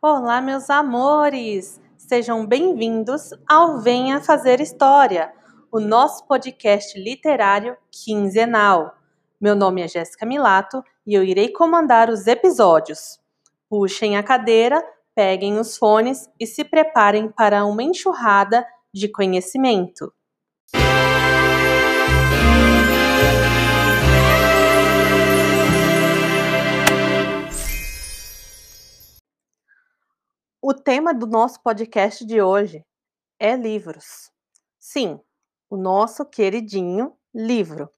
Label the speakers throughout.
Speaker 1: Olá, meus amores! Sejam bem-vindos ao Venha Fazer História, o nosso podcast literário quinzenal. Meu nome é Jéssica Milato e eu irei comandar os episódios. Puxem a cadeira, peguem os fones e se preparem para uma enxurrada de conhecimento. Tema do nosso podcast de hoje é livros. Sim, o nosso queridinho livro.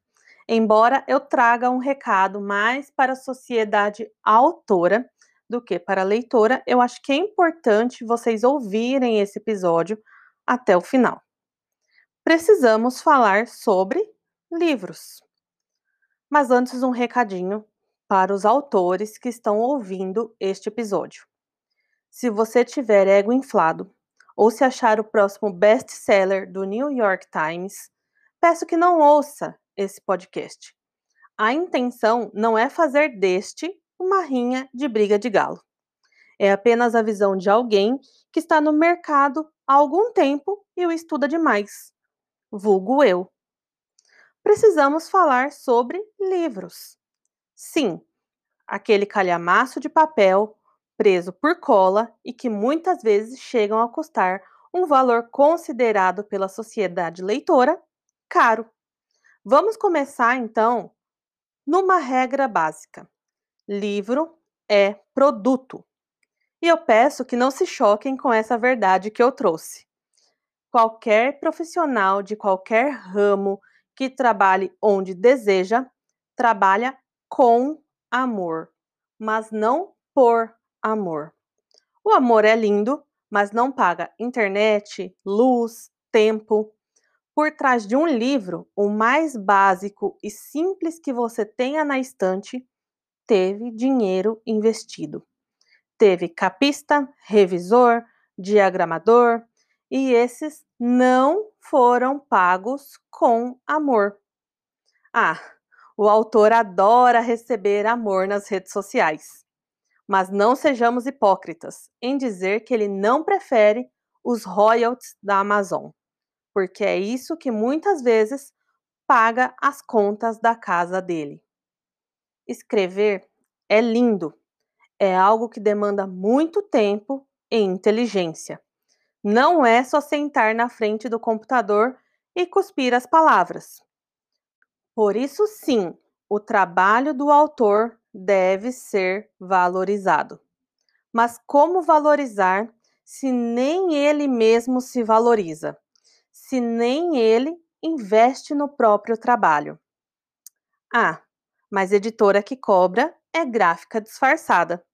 Speaker 1: Embora eu traga um recado mais para a sociedade autora do que para a leitora, eu acho que é importante vocês ouvirem esse episódio até o final. Precisamos falar sobre livros. Mas antes, um recadinho para os autores que estão ouvindo este episódio. Se você tiver ego inflado ou se achar o próximo best-seller do New York Times, peço que não ouça esse podcast. A intenção não é fazer deste uma rinha de briga de galo. É apenas a visão de alguém que está no mercado há algum tempo e o estuda demais. Vulgo eu. Precisamos falar sobre livros. Sim, aquele calhamaço de papel preso por cola e que muitas vezes chegam a custar um valor considerado pela sociedade leitora caro. Vamos começar então numa regra básica: livro é produto. E eu peço que não se choquem com essa verdade que eu trouxe. Qualquer profissional de qualquer ramo que trabalhe onde deseja, trabalha com amor, mas não por amor. O amor é lindo, mas não paga internet, luz, tempo. Por trás de um livro, o mais básico e simples que você tenha na estante, teve dinheiro investido. Teve capista, revisor, diagramador, e esses não foram pagos com amor. Ah, o autor adora receber amor nas redes sociais. Mas não sejamos hipócritas em dizer que ele não prefere os royalties da Amazon, porque é isso que muitas vezes paga as contas da casa dele. Escrever é lindo, é algo que demanda muito tempo e inteligência. Não é só sentar na frente do computador e cuspir as palavras. Por isso, sim, o trabalho do autor deve ser valorizado. Mas como valorizar se nem ele mesmo se valoriza? Se nem ele investe no próprio trabalho? Ah, mas editora que cobra é gráfica disfarçada.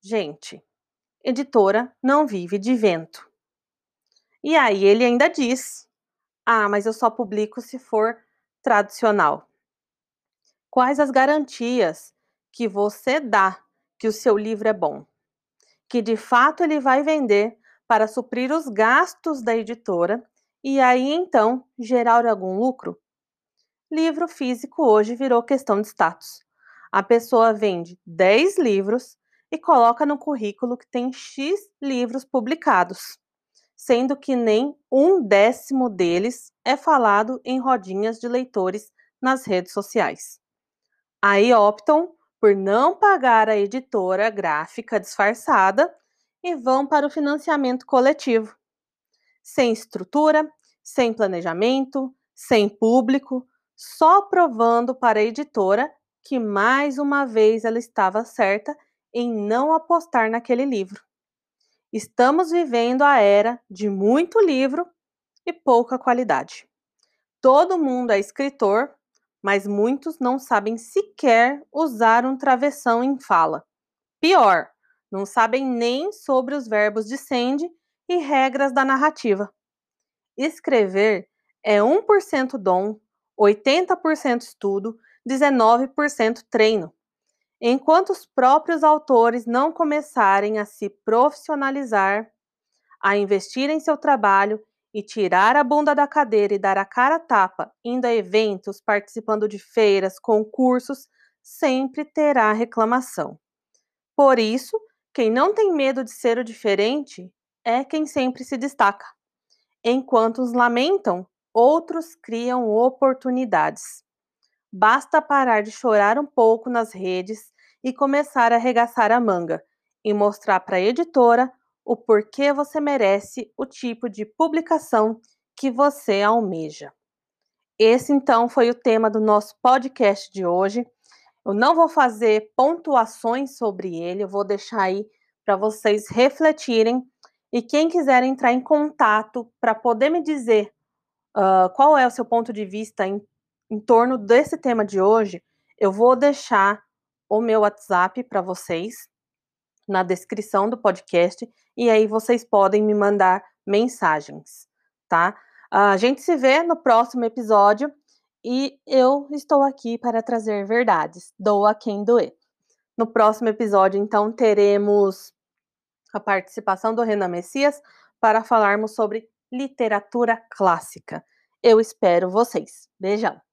Speaker 1: Gente, editora não vive de vento. E aí ele ainda diz: Ah, mas eu só publico se for tradicional. Quais as garantias que você dá que o seu livro é bom? Que de fato ele vai vender para suprir os gastos da editora e aí então gerar algum lucro? Livro físico hoje virou questão de status. A pessoa vende 10 livros e coloca no currículo que tem X livros publicados, sendo que nem um décimo deles é falado em rodinhas de leitores nas redes sociais. Aí optam por não pagar a editora gráfica disfarçada e vão para o financiamento coletivo. Sem estrutura, sem planejamento, sem público, só provando para a editora que mais uma vez ela estava certa em não apostar naquele livro. Estamos vivendo a era de muito livro e pouca qualidade. Todo mundo é escritor mas muitos não sabem sequer usar um travessão em fala. Pior, não sabem nem sobre os verbos de sende e regras da narrativa. Escrever é 1% dom, 80% estudo, 19% treino. Enquanto os próprios autores não começarem a se profissionalizar, a investir em seu trabalho e tirar a bunda da cadeira e dar a cara a tapa, indo a eventos, participando de feiras, concursos, sempre terá reclamação. Por isso Quem não tem medo de ser o diferente é quem sempre se destaca. Enquanto os lamentam, outros criam oportunidades. Basta parar de chorar um pouco nas redes e começar a arregaçar a manga e mostrar para a editora o porquê você merece o tipo de publicação que você almeja. Esse então foi o tema do nosso podcast de hoje. Eu não vou fazer pontuações sobre ele, eu vou deixar aí para vocês refletirem. E quem quiser entrar em contato para poder me dizer uh, qual é o seu ponto de vista em, em torno desse tema de hoje, eu vou deixar o meu WhatsApp para vocês na descrição do podcast e aí vocês podem me mandar mensagens, tá? A gente se vê no próximo episódio e eu estou aqui para trazer verdades, doa quem doer. No próximo episódio, então, teremos a participação do Renan Messias para falarmos sobre literatura clássica. Eu espero vocês. Beijão!